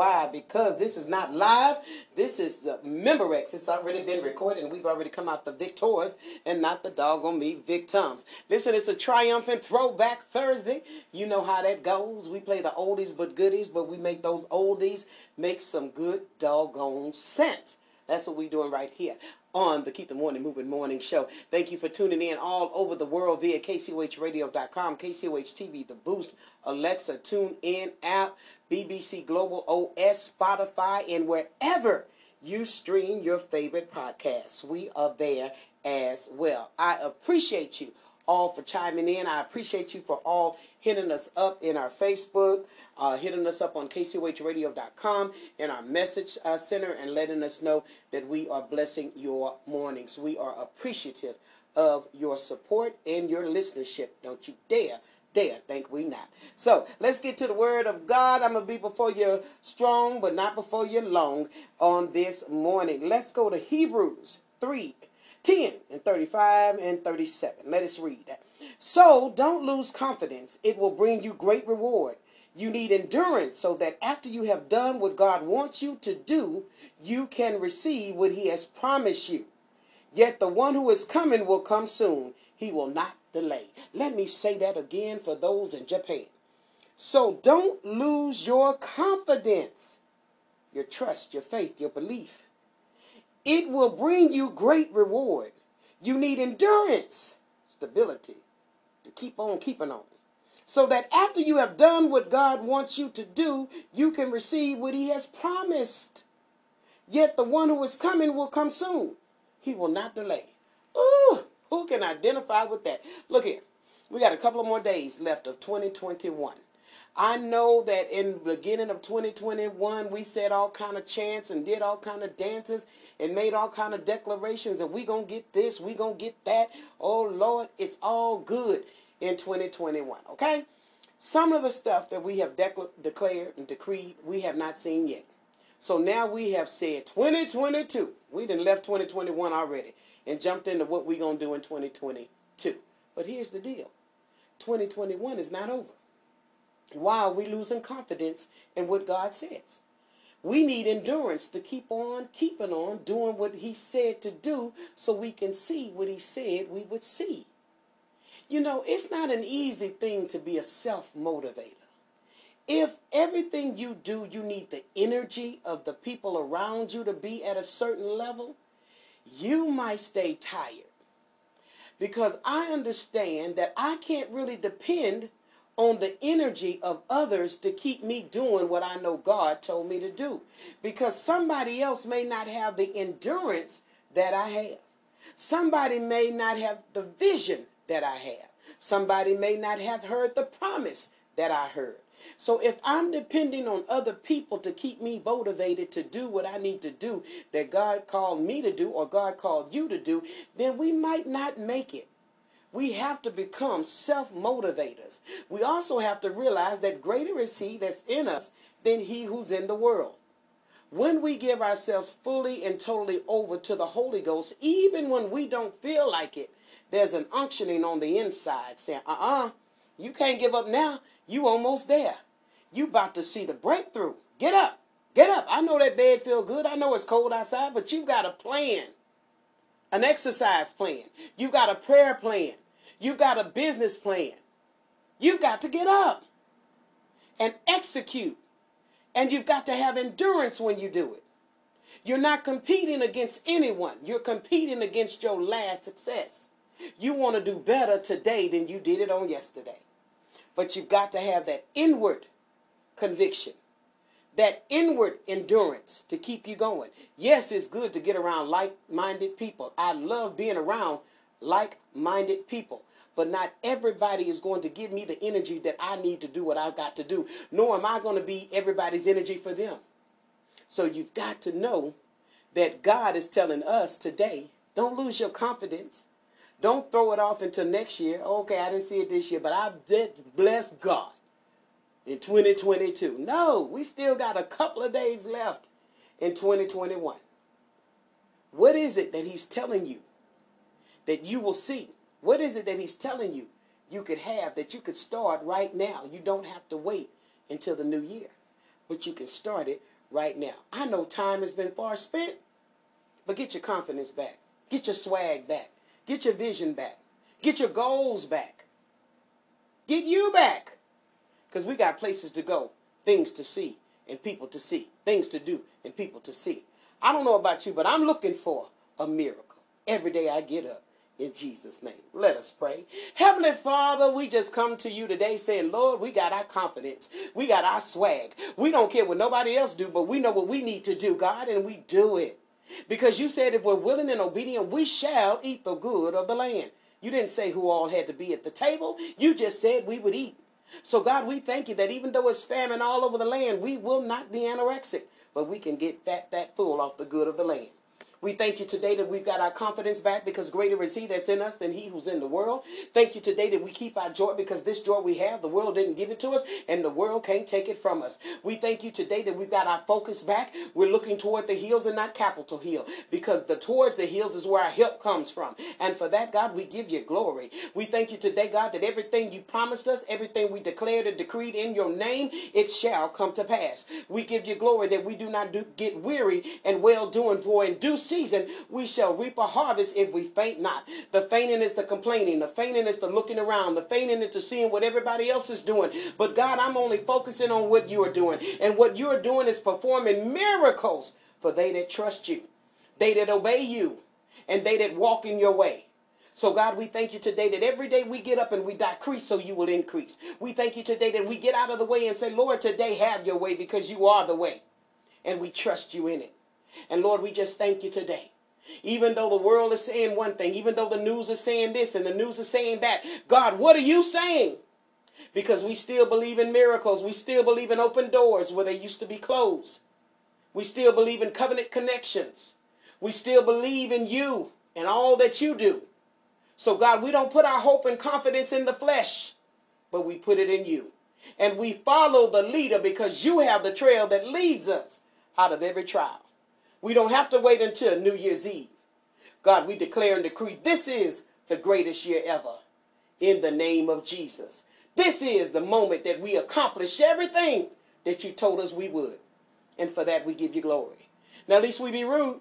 Why? Because this is not live. This is the Memorex. It's already been recorded, and we've already come out the victors and not the doggone me victims. Listen, it's a triumphant throwback Thursday. You know how that goes. We play the oldies but goodies, but we make those oldies make some good doggone sense. That's what we're doing right here on the Keep the Morning Moving Morning Show. Thank you for tuning in all over the world via KCOHradio.com, KCOH TV, The Boost, Alexa, Tune In app, BBC Global OS, Spotify, and wherever you stream your favorite podcasts. We are there as well. I appreciate you all for chiming in. I appreciate you for all hitting us up in our Facebook, uh, hitting us up on kcohradio.com in our message uh, center, and letting us know that we are blessing your mornings. We are appreciative of your support and your listenership. Don't you dare dare think we not. So let's get to the word of God. I'm gonna be before you strong, but not before you long on this morning. Let's go to Hebrews 3 10 and 35 and 37. Let us read. So don't lose confidence. It will bring you great reward. You need endurance so that after you have done what God wants you to do, you can receive what He has promised you. Yet the one who is coming will come soon. He will not delay. Let me say that again for those in Japan. So don't lose your confidence, your trust, your faith, your belief. It will bring you great reward. You need endurance, stability to keep on keeping on. So that after you have done what God wants you to do, you can receive what He has promised. Yet the one who is coming will come soon. He will not delay. Ooh, who can identify with that? Look here. We got a couple of more days left of 2021. I know that in the beginning of 2021, we said all kind of chants and did all kind of dances and made all kind of declarations and we to get this, we to get that. Oh, Lord, it's all good in 2021, okay? Some of the stuff that we have declared and decreed, we have not seen yet. So now we have said 2022. We done left 2021 already and jumped into what going to do in 2022. But here's the deal 2021 is not over. Why are we losing confidence in what God says? We need endurance to keep on keeping on doing what He said to do so we can see what He said we would see. You know, it's not an easy thing to be a self motivator. If everything you do, you need the energy of the people around you to be at a certain level, you might stay tired. Because I understand that I can't really depend on the energy of others to keep me doing what I know God told me to do. Because somebody else may not have the endurance that I have. Somebody may not have the vision that I have. Somebody may not have heard the promise that I heard. So if I'm depending on other people to keep me motivated to do what I need to do that God called me to do or God called you to do, then we might not make it. We have to become self motivators. We also have to realize that greater is He that's in us than He who's in the world. When we give ourselves fully and totally over to the Holy Ghost, even when we don't feel like it, there's an unctioning on the inside saying, uh uh-uh, uh, you can't give up now. You almost there. You about to see the breakthrough. Get up. Get up. I know that bed feel good. I know it's cold outside, but you've got a plan an exercise plan. You've got a prayer plan. You've got a business plan. You've got to get up and execute. And you've got to have endurance when you do it. You're not competing against anyone. You're competing against your last success. You want to do better today than you did it on yesterday. But you've got to have that inward conviction that inward endurance to keep you going. Yes, it's good to get around like minded people. I love being around like minded people. But not everybody is going to give me the energy that I need to do what I've got to do, nor am I going to be everybody's energy for them. So you've got to know that God is telling us today don't lose your confidence. Don't throw it off until next year. Okay, I didn't see it this year, but I did bless God in 2022. No, we still got a couple of days left in 2021. What is it that he's telling you that you will see? What is it that he's telling you you could have that you could start right now? You don't have to wait until the new year, but you can start it right now. I know time has been far spent, but get your confidence back. Get your swag back. Get your vision back. Get your goals back. Get you back. Because we got places to go, things to see, and people to see, things to do, and people to see. I don't know about you, but I'm looking for a miracle every day I get up in Jesus' name. Let us pray. Heavenly Father, we just come to you today saying, Lord, we got our confidence. We got our swag. We don't care what nobody else do, but we know what we need to do, God, and we do it. Because you said if we're willing and obedient, we shall eat the good of the land. You didn't say who all had to be at the table. You just said we would eat. So, God, we thank you that even though it's famine all over the land, we will not be anorexic, but we can get fat, fat, full off the good of the land. We thank you today that we've got our confidence back because greater is He that's in us than He who's in the world. Thank you today that we keep our joy because this joy we have, the world didn't give it to us and the world can't take it from us. We thank you today that we've got our focus back. We're looking toward the hills and not Capitol Hill because the towards the hills is where our help comes from. And for that, God, we give you glory. We thank you today, God, that everything you promised us, everything we declared and decreed in your name, it shall come to pass. We give you glory that we do not do, get weary and well doing for in due season, we shall reap a harvest if we faint not. The fainting is the complaining. The fainting is the looking around. The fainting is the seeing what everybody else is doing. But God, I'm only focusing on what you are doing. And what you are doing is performing miracles for they that trust you, they that obey you, and they that walk in your way. So, God, we thank you today that every day we get up and we decrease so you will increase. We thank you today that we get out of the way and say, Lord, today have your way because you are the way. And we trust you in it. And Lord, we just thank you today. Even though the world is saying one thing, even though the news is saying this and the news is saying that, God, what are you saying? Because we still believe in miracles. We still believe in open doors where they used to be closed. We still believe in covenant connections. We still believe in you and all that you do. So, God, we don't put our hope and confidence in the flesh, but we put it in you. And we follow the leader because you have the trail that leads us out of every trial. We don't have to wait until New Year's Eve. God, we declare and decree this is the greatest year ever in the name of Jesus. This is the moment that we accomplish everything that you told us we would. And for that, we give you glory. Now, at least we be rude.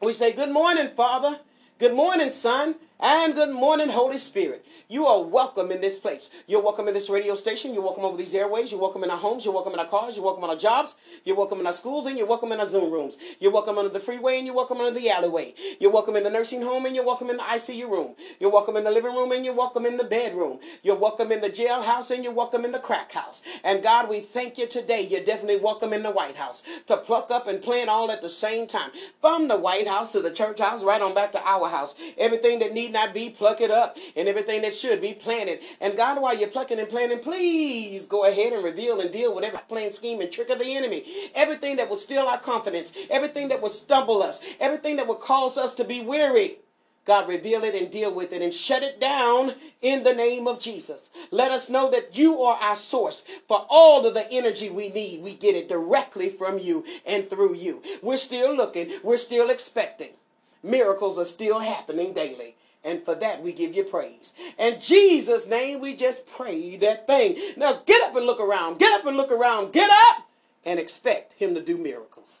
We say, Good morning, Father. Good morning, Son. And good morning, Holy Spirit. You are welcome in this place. You're welcome in this radio station. You're welcome over these airways. You're welcome in our homes. You're welcome in our cars. You're welcome in our jobs. You're welcome in our schools and you're welcome in our Zoom rooms. You're welcome under the freeway and you're welcome under the alleyway. You're welcome in the nursing home and you're welcome in the ICU room. You're welcome in the living room and you're welcome in the bedroom. You're welcome in the jailhouse and you're welcome in the crack house. And God, we thank you today. You're definitely welcome in the White House to pluck up and plant all at the same time. From the White House to the church house, right on back to our house. Everything that need not be, pluck it up. And everything that should be planted. And God, while you're plucking and planting, please go ahead and reveal and deal with every plan, scheme, and trick of the enemy. Everything that will steal our confidence, everything that will stumble us, everything that will cause us to be weary. God, reveal it and deal with it and shut it down in the name of Jesus. Let us know that you are our source for all of the energy we need. We get it directly from you and through you. We're still looking, we're still expecting. Miracles are still happening daily. And for that, we give you praise. In Jesus' name, we just pray that thing. Now get up and look around. Get up and look around. Get up and expect Him to do miracles.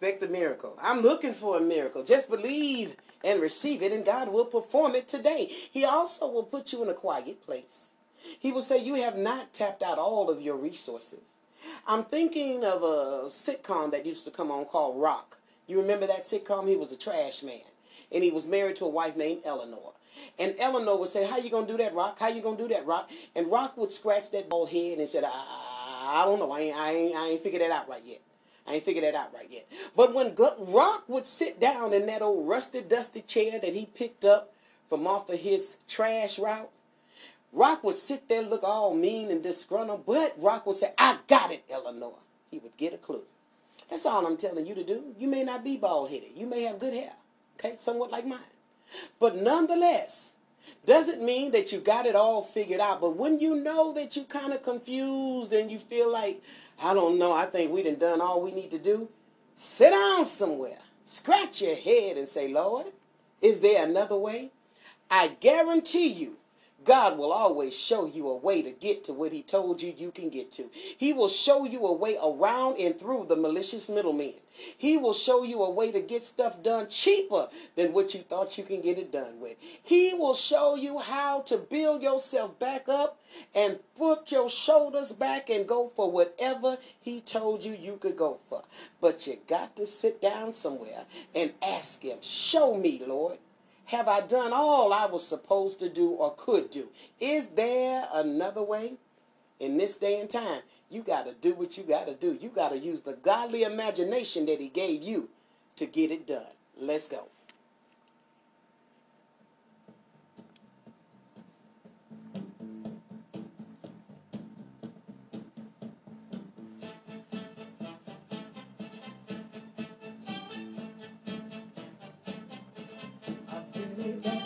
Expect a miracle. I'm looking for a miracle. Just believe and receive it, and God will perform it today. He also will put you in a quiet place. He will say, You have not tapped out all of your resources. I'm thinking of a sitcom that used to come on called Roc. You remember that sitcom? He was a trash man, and he was married to a wife named Eleanor. And Eleanor would say, How you gonna do that, Roc? How you gonna do that, Roc? And Roc would scratch that bald head and said, I, I don't know. I ain't, I, ain't, I ain't figured that out right yet. I ain't figured that out right yet. But when Roc would sit down in that old rusty, dusty chair that he picked up from off of his trash route, Roc would sit there, look all mean and disgruntled, but Roc would say, I got it, Eleanor. He would get a clue. That's all I'm telling you to do. You may not be bald headed. You may have good hair, okay, somewhat like mine. But nonetheless, doesn't mean that you got it all figured out. But when you know that you're kind of confused and you feel like, I don't know, I think we done done all we need to do, sit down somewhere, scratch your head and say, Lord, is there another way? I guarantee you God will always show you a way to get to what He told you you can get to. He will show you a way around and through the malicious middlemen. He will show you a way to get stuff done cheaper than what you thought you can get it done with. He will show you how to build yourself back up and put your shoulders back and go for whatever He told you you could go for. But you got to sit down somewhere and ask Him, Show me, Lord. Have I done all I was supposed to do or could do? Is there another way? In this day and time, you got to do what you got to do. You got to use the godly imagination that He gave you to get it done. Let's go. it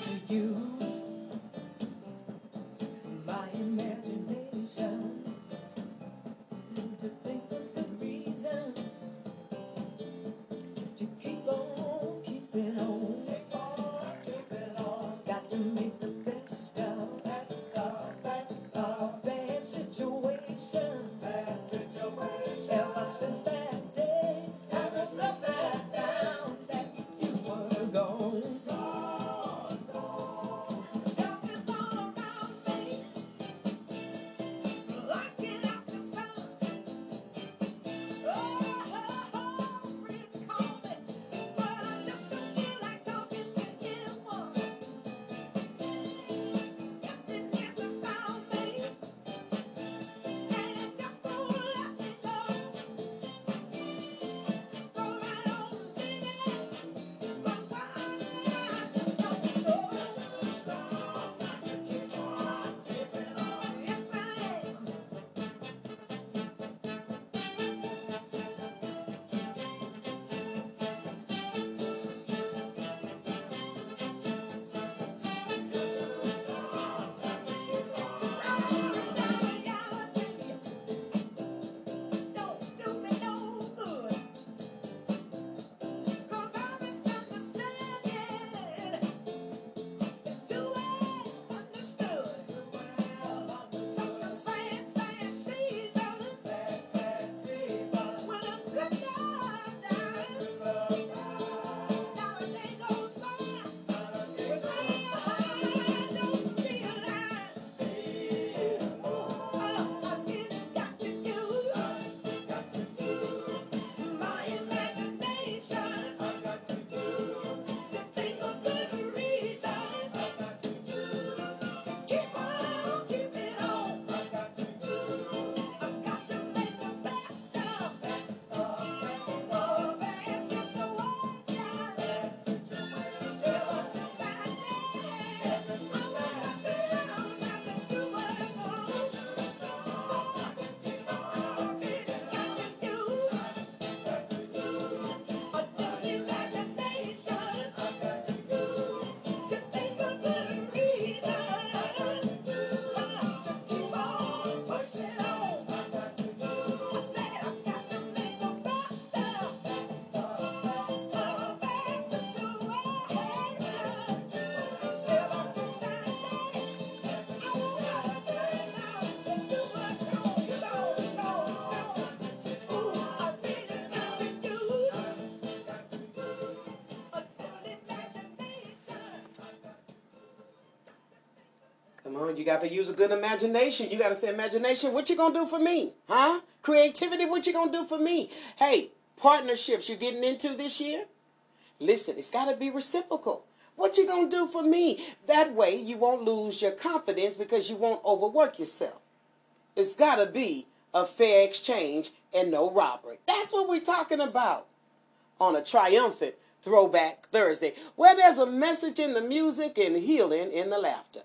You got to use a good imagination. You got to say, imagination, what you gonna do for me? Huh? Creativity, what you gonna do for me? Hey, partnerships you're getting into this year? Listen, it's got to be reciprocal. What you gonna do for me? That way you won't lose your confidence because you won't overwork yourself. It's got to be a fair exchange and no robbery. That's what we're talking about on a triumphant throwback Thursday, where there's a message in the music and healing in the laughter.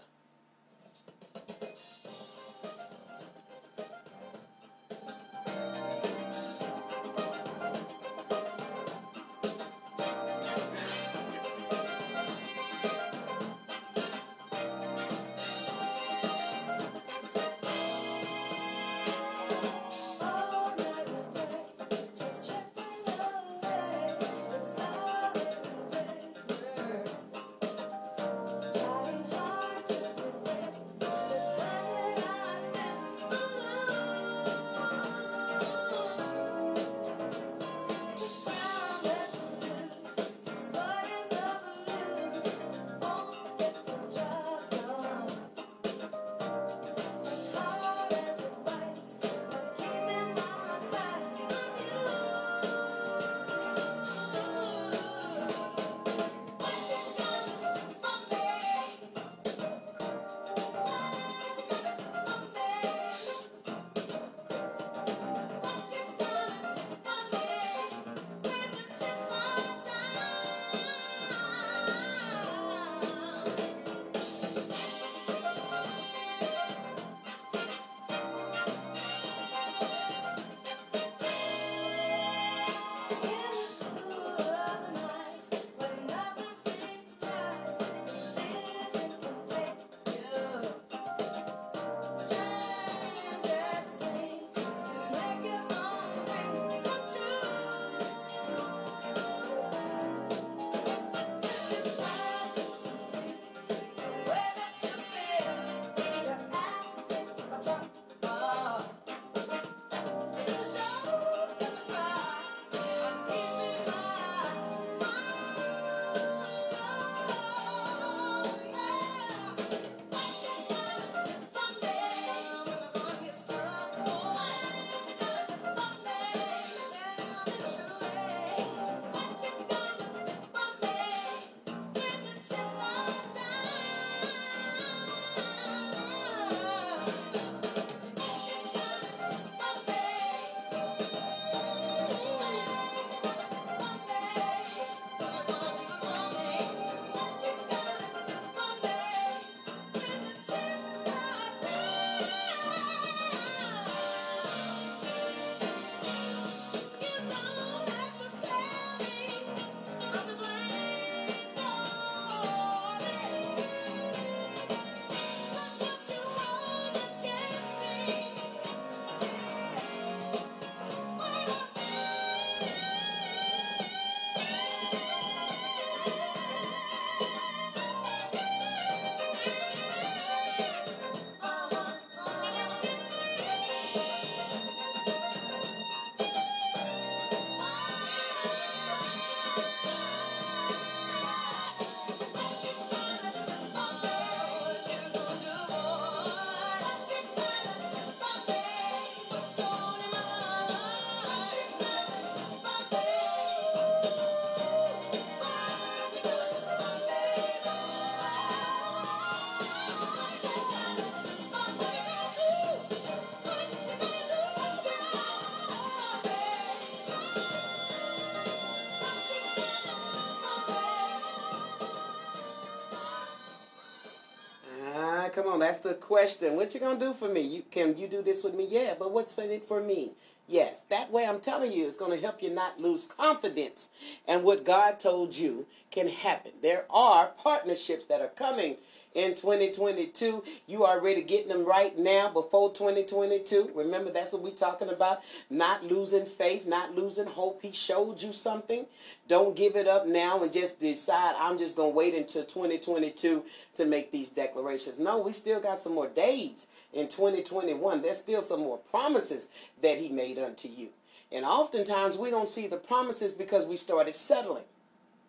That's the question. What you gonna do for me? You can you do this with me? Yeah, but what's in it for me? Yes, that way I'm telling you, it's gonna help you not lose confidence. And what God told you can happen. There are partnerships that are coming in 2022. You are already getting them right now before 2022. Remember, that's what we're talking about. Not losing faith, not losing hope. He showed you something. Don't give it up now and just decide, I'm just going to wait until 2022 to make these declarations. No, we still got some more days in 2021. There's still some more promises that He made unto you. And oftentimes we don't see the promises because we started settling.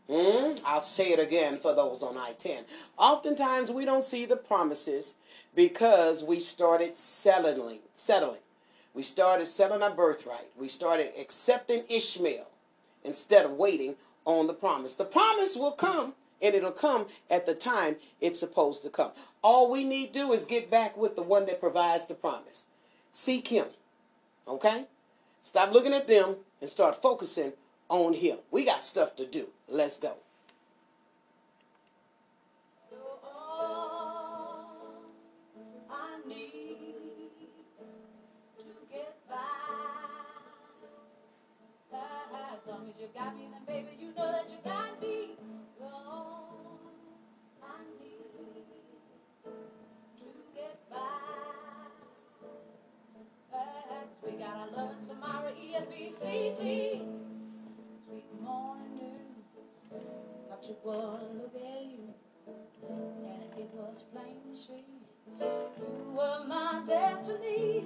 Mm, I'll say it again for those on I 10. Oftentimes we don't see the promises because we started settling. settling. We started selling our birthright. We started accepting Ishmael instead of waiting on the promise. The promise will come and it'll come at the time it's supposed to come. All we need to do is get back with the one that provides the promise. Seek him. Okay? Stop looking at them and start focusing on him. We got stuff to do. Let's go. Morning. Got you one look at you. And it was plain to see you were my destiny.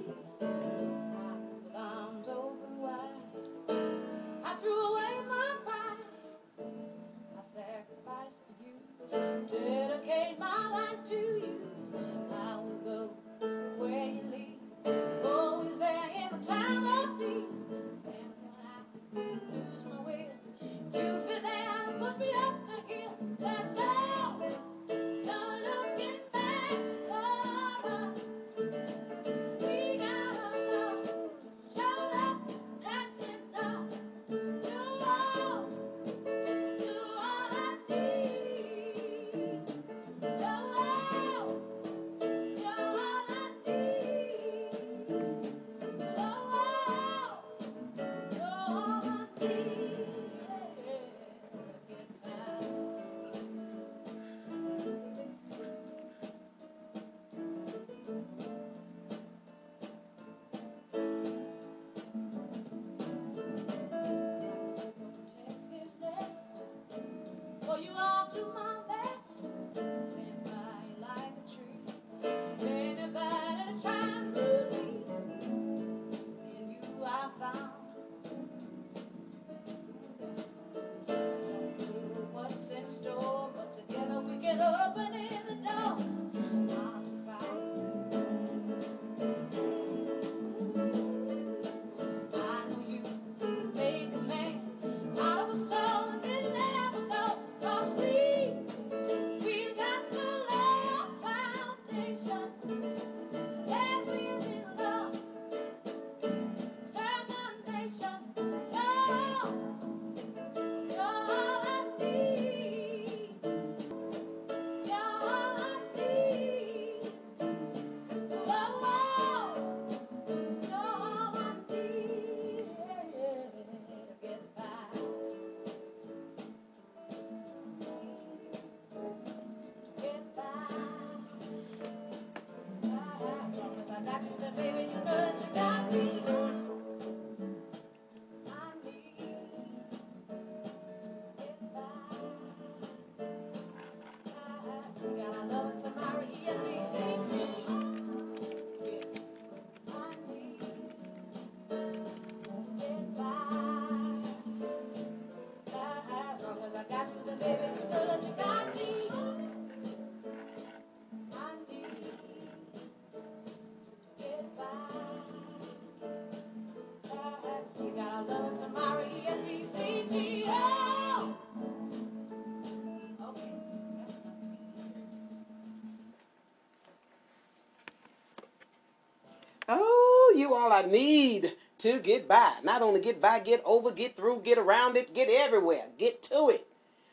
I need to get by. Not only get by, get over, get through, get around it, get everywhere, get to it.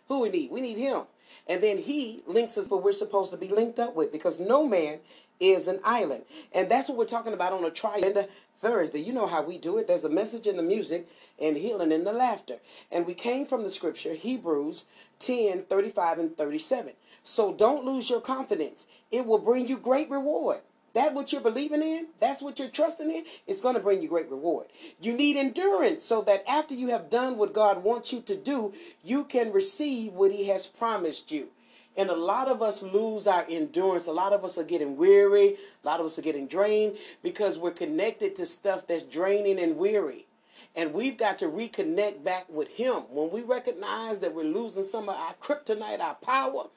Who we need? We need him. And then he links us what we're supposed to be linked up with because no man is an island. And that's what we're talking about on a Trienda Thursday. You know how we do it. There's a message in the music and healing in the laughter. And we came from the scripture, Hebrews 10 35 and 37. So don't lose your confidence, it will bring you great reward. That what you're believing in, that's what you're trusting in, it's going to bring you great reward. You need endurance so that after you have done what God wants you to do, you can receive what he has promised you. And a lot of us lose our endurance. A lot of us are getting weary. A lot of us are getting drained because we're connected to stuff that's draining and weary. And we've got to reconnect back with Him. When we recognize that we're losing some of our kryptonite, our power,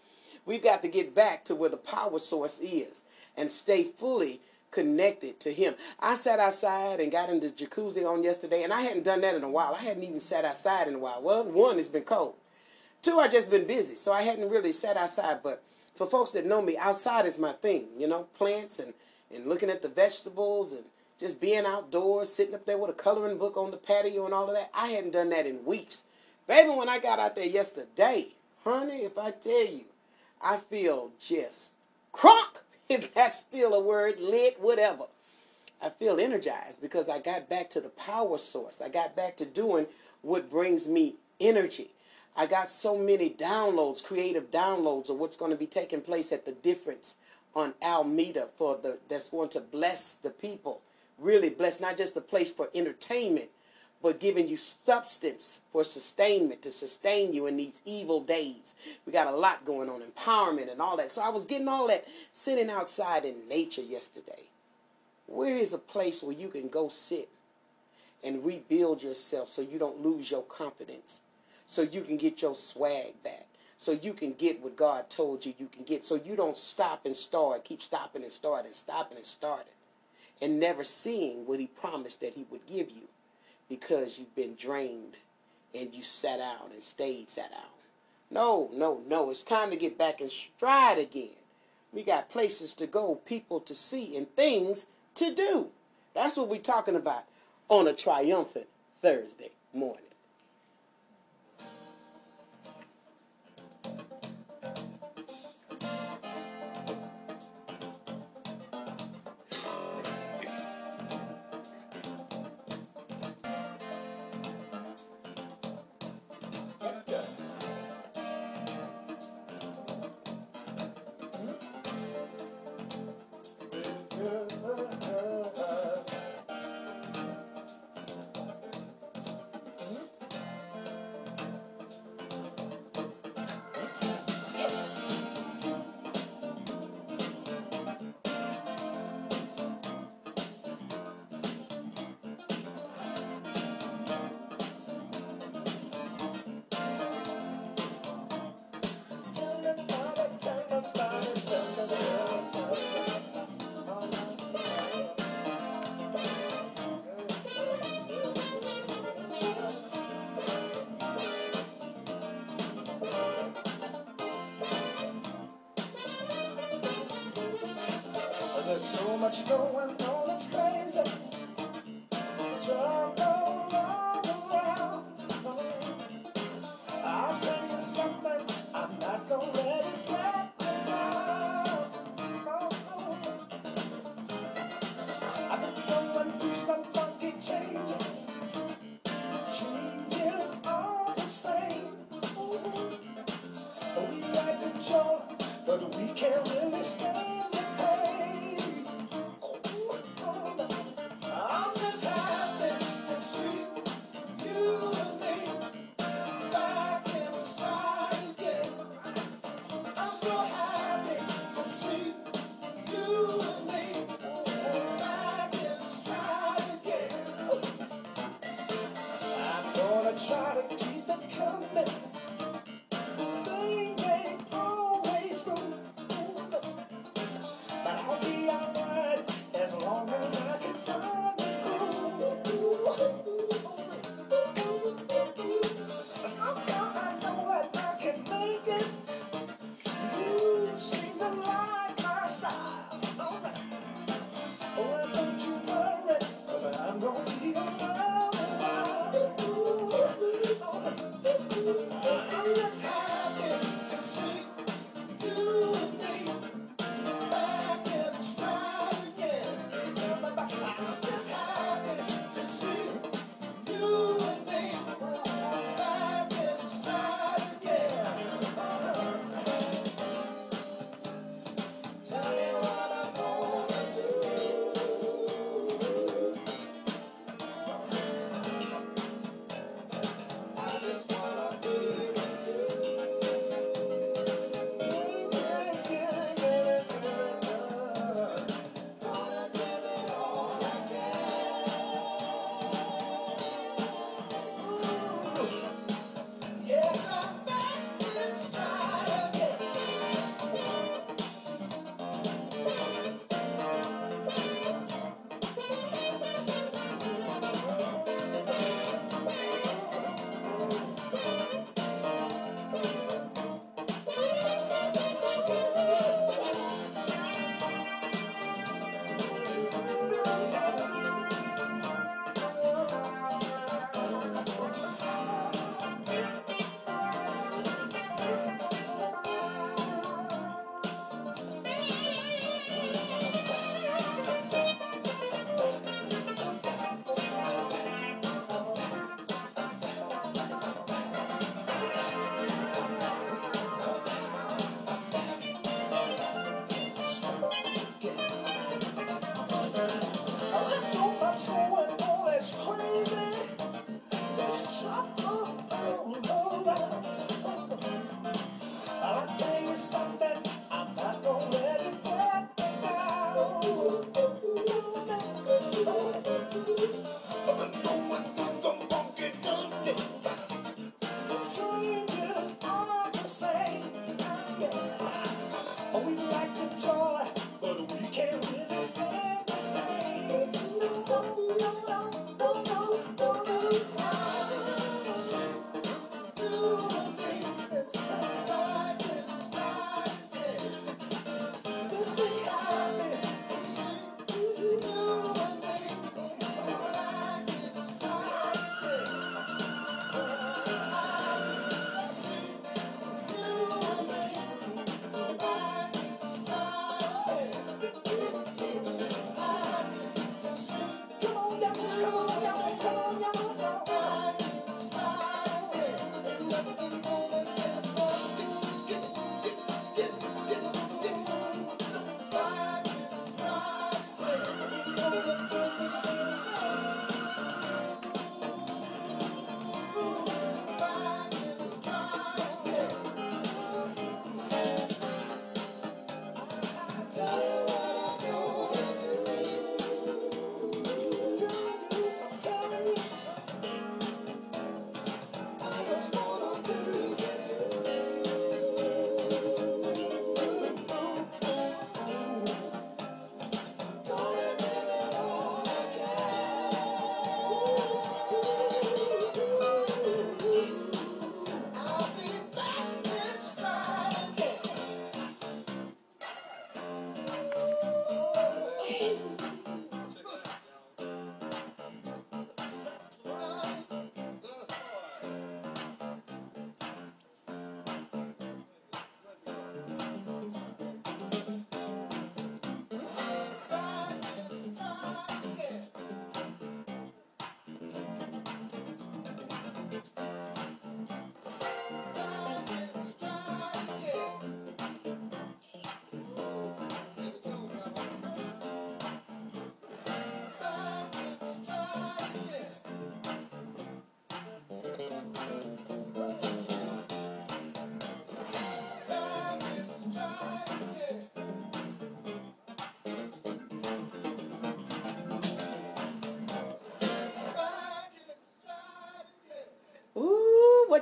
we've got to get back to where the power source is and stay fully connected to Him. I sat outside and got in the jacuzzi on yesterday, and I hadn't done that in a while. I hadn't even sat outside in a while. Well, one, it's been cold. Two, I just been busy, so I hadn't really sat outside. But for folks that know me, outside is my thing. You know, plants and and looking at the vegetables and just being outdoors, sitting up there with a coloring book on the patio and all of that. I hadn't done that in weeks. Baby, when I got out there yesterday, honey, if I tell you, I feel just crunk, if that's still a word, lit, whatever. I feel energized because I got back to the power source. I got back to doing what brings me energy. I got so many downloads, creative downloads of what's going to be taking place at the difference on Almeda for the that's going to bless the people. Really bless not just a place for entertainment, but giving you substance for sustainment to sustain you in these evil days. We got a lot going on, empowerment and all that. So I was getting all that sitting outside in nature yesterday. Where is a place where you can go sit and rebuild yourself so you don't lose your confidence? so you can get your swag back so you can get what god told you you can get so you don't stop and start keep stopping and starting stopping and starting and never seeing what he promised that he would give you because you've been drained and you sat down and stayed sat down no no no. It's time to get back in stride again. We got places to go people to see and things to do. That's what we're talking about on a triumphant thursday morning much going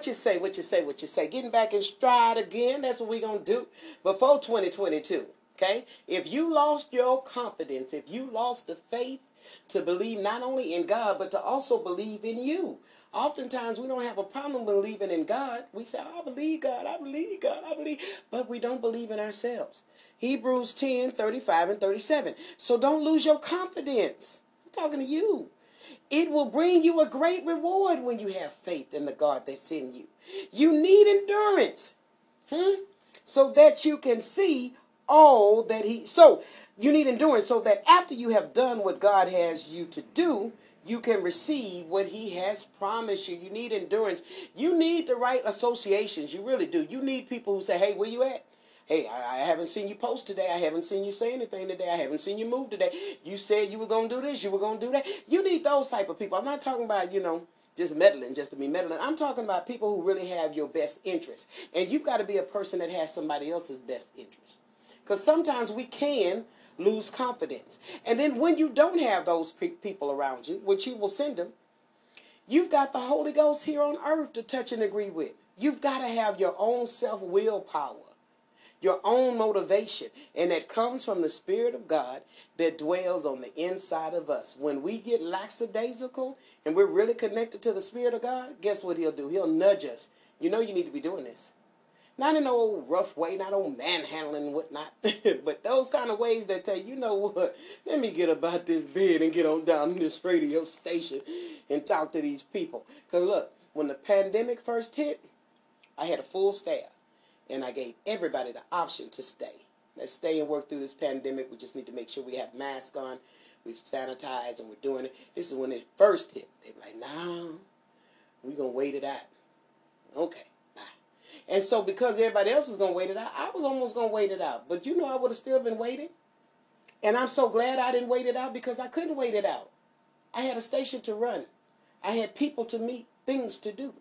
what you say, what you say, what you say. Getting back in stride again, that's what we're going to do before 2022. Okay? If you lost your confidence, if you lost the faith to believe not only in God, but to also believe in you. Oftentimes we don't have a problem believing in God. We say, I believe God, I believe God, I believe, but we don't believe in ourselves. Hebrews 10 35 and 37. So don't lose your confidence. I'm talking to you. It will bring you a great reward when you have faith in the God that's in you. You need endurance. Hmm? So that you can see all that he so you need endurance so that after you have done what God has you to do, you can receive what he has promised you. You need endurance. You need the right associations. You really do. You need people who say, "Hey, where you at?" Hey, I, I haven't seen you post today. I haven't seen you say anything today. I haven't seen you move today. You said you were gonna do this. You were gonna do that. You need those type of people. I'm not talking about you know just meddling just to be meddling. I'm talking about people who really have your best interest. And you've got to be a person that has somebody else's best interest. Because sometimes we can lose confidence. And then when you don't have those pe- people around you, which he will send them, you've got the Holy Ghost here on earth to touch and agree with. You've got to have your own self willpower your own motivation. And that comes from the Spirit of God that dwells on the inside of us. When we get lackadaisical and we're really connected to the Spirit of God, guess what He'll do? He'll nudge us. You know you need to be doing this. Not in no old rough way, not old manhandling and whatnot, but those kind of ways that tell you, you know what, let me get about this bed and get on down this radio station and talk to these people. Because look, when the pandemic first hit, I had a full staff and I gave everybody the option to stay. Let's stay and work through this pandemic. We just need to make sure we have masks on, we've sanitized, and we're doing it. This is when it first hit. They were like, "No, we're gonna wait it out." Okay, bye. And so because everybody else was gonna wait it out, I was almost gonna wait it out. But you know, I would have still been waiting. And I'm so glad I didn't wait it out because I couldn't wait it out. I had a station to run. I had people to meet, things to do.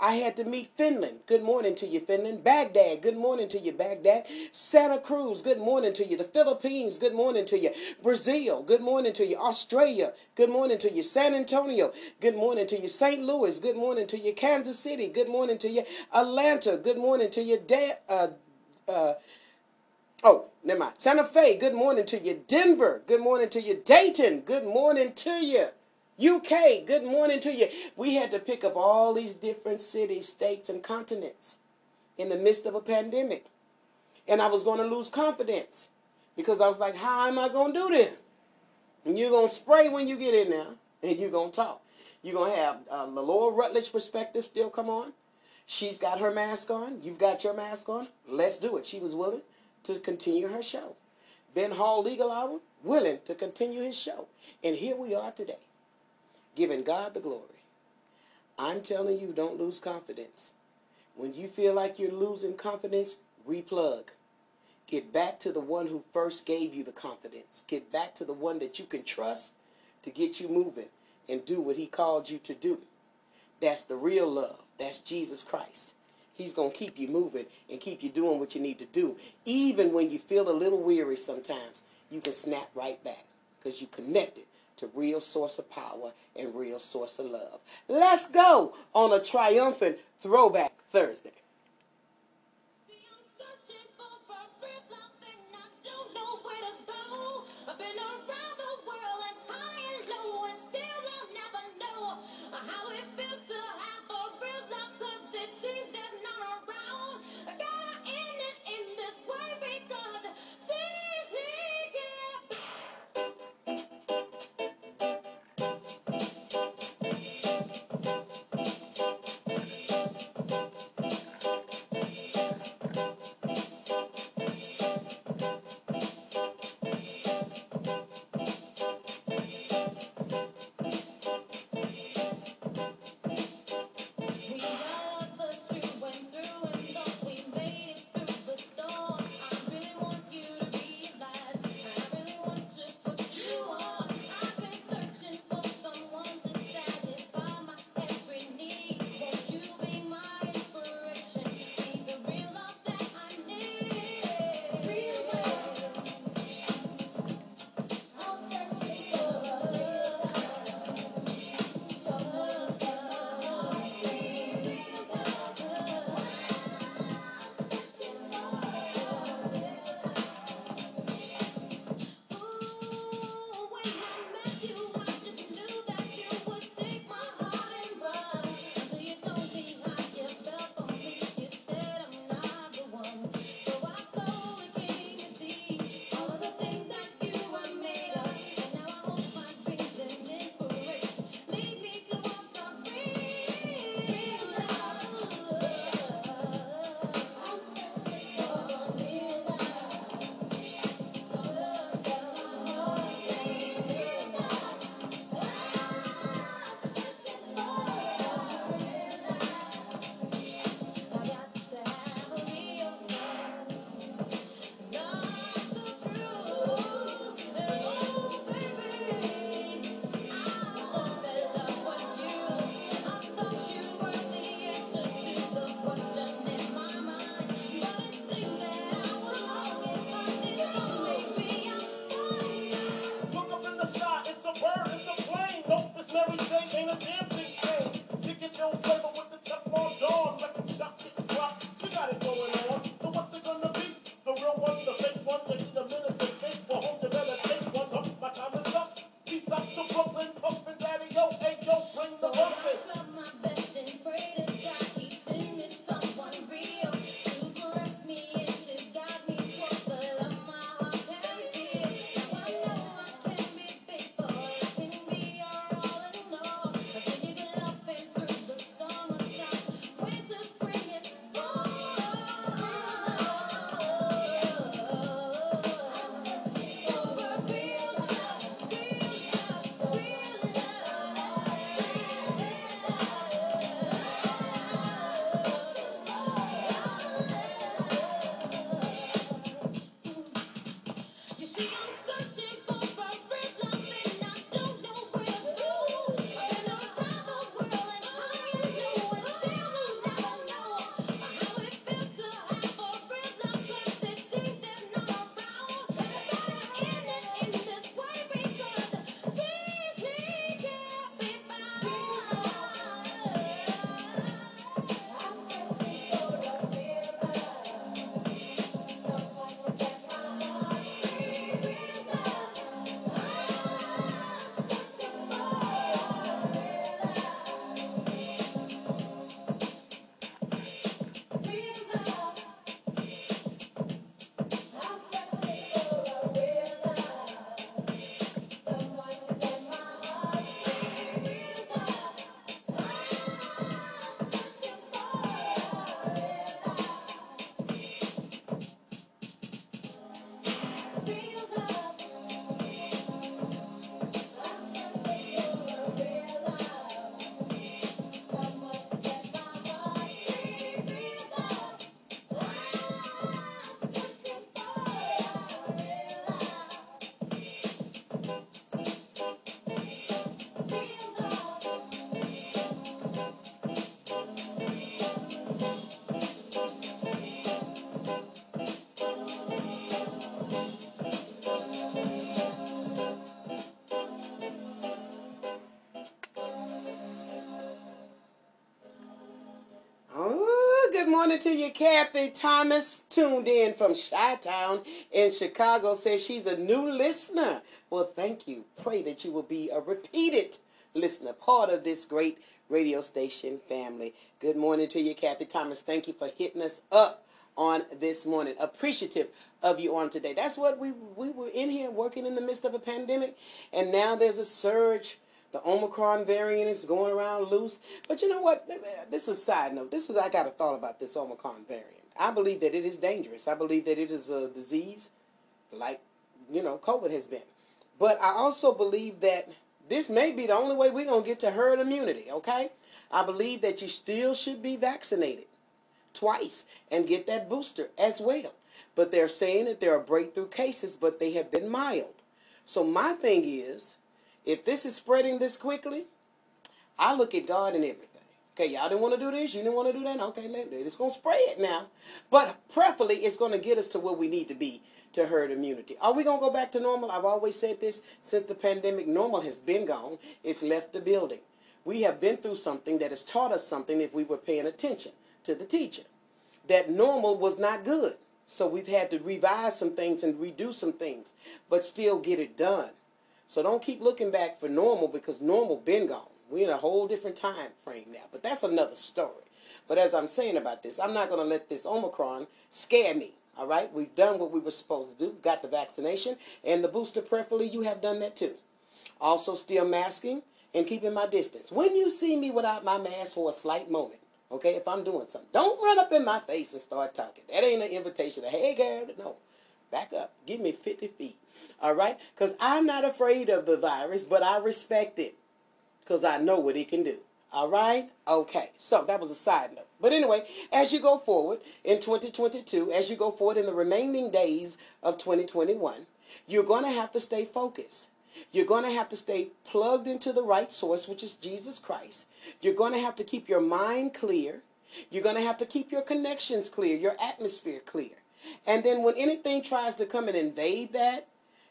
I had to meet Finland. Good morning to you, Finland. Baghdad. Good morning to you, Baghdad. Santa Cruz. Good morning to you. The Philippines. Good morning to you. Brazil. Good morning to you. Australia. Good morning to you. San Antonio. Good morning to you. St. Louis. Good morning to you. Kansas City. Good morning to you. Atlanta. Good morning to you. Da- uh, uh, Oh, never mind. Santa Fe, good morning to you. Denver, good morning to you. Dayton, good morning to you. UK, good morning to you. We had to pick up all these different cities, states, and continents in the midst of a pandemic. And I was going to lose confidence because I was like, how am I going to do this? And you're going to spray when you get in there and you're going to talk. You're going to have uh, Laura Rutledge perspective still come on. She's got her mask on. You've got your mask on. Let's do it. She was willing to continue her show. Ben Hall Legal Hour, willing to continue his show. And here we are today, giving God the glory. I'm telling you, don't lose confidence. When you feel like you're losing confidence, replug. Get back to the one who first gave you the confidence. Get back to the one that you can trust to get you moving and do what he called you to do. That's the real love. That's Jesus Christ. He's going to keep you moving and keep you doing what you need to do. Even when you feel a little weary sometimes, you can snap right back because you connected to real source of power and real source of love. Let's go on a triumphant throwback Thursday. Morning to you, Kathy Thomas, tuned in from Chi Town in Chicago. Says she's a new listener. Well, thank you. Pray that you will be a repeated listener, part of this great radio station family. Good morning to you, Kathy Thomas. Thank you for hitting us up on this morning. Appreciative of you on today. That's what we we were in here working in the midst of a pandemic, and now there's a surge. The Omicron variant is going around loose. But you know what? This is a side note. This is I got a thought about this Omicron variant. I believe that it is dangerous. I believe that it is a disease like you know COVID has been. But I also believe that this may be the only way we're gonna get to herd immunity. Okay? I believe that you still should be vaccinated twice and get that booster as well. But they're saying that there are breakthrough cases, but they have been mild. So my thing is, if this is spreading this quickly, I look at God and everything. Okay, y'all didn't want to do this, you didn't want to do that. Okay. It's gonna spread it now, but preferably it's gonna get us to where we need to be to herd immunity. Are we gonna go back to normal? I've always said this since the pandemic. Normal has been gone. It's left the building. We have been through something that has taught us something if we were paying attention to the teacher. That normal was not good. So we've had to revise some things and redo some things, but still get it done. So don't keep looking back for normal because normal been gone. We're in a whole different time frame now. But that's another story. But as I'm saying about this, I'm not going to let this Omicron scare me. All right? We've done what we were supposed to do. Got the vaccination and the booster, preferably, you have done that too. Also, still masking and keeping my distance. When you see me without my mask for a slight moment, okay, if I'm doing something, don't run up in my face and start talking. That ain't an invitation to, hey, girl, no. Back up. Give me 50 feet. All right? Because I'm not afraid of the virus, but I respect it because I know what it can do. All right? Okay. So that was a side note. But anyway, as you go forward in 2022, as you go forward in the remaining days of 2021, you're going to have to stay focused. You're going to have to stay plugged into the right source, which is Jesus Christ. You're going to have to keep your mind clear. You're going to have to keep your connections clear, your atmosphere clear. And then when anything tries to come and invade that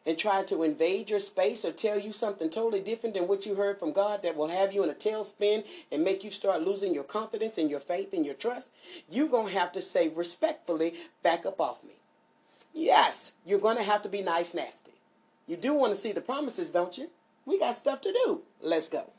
and try to invade your space or tell you something totally different than what you heard from God that will have you in a tailspin and make you start losing your confidence and your faith and your trust, you're going to have to say respectfully, back up off me. Yes, you're going to have to be nice nasty. You do want to see the promises, don't you? We got stuff to do. Let's go.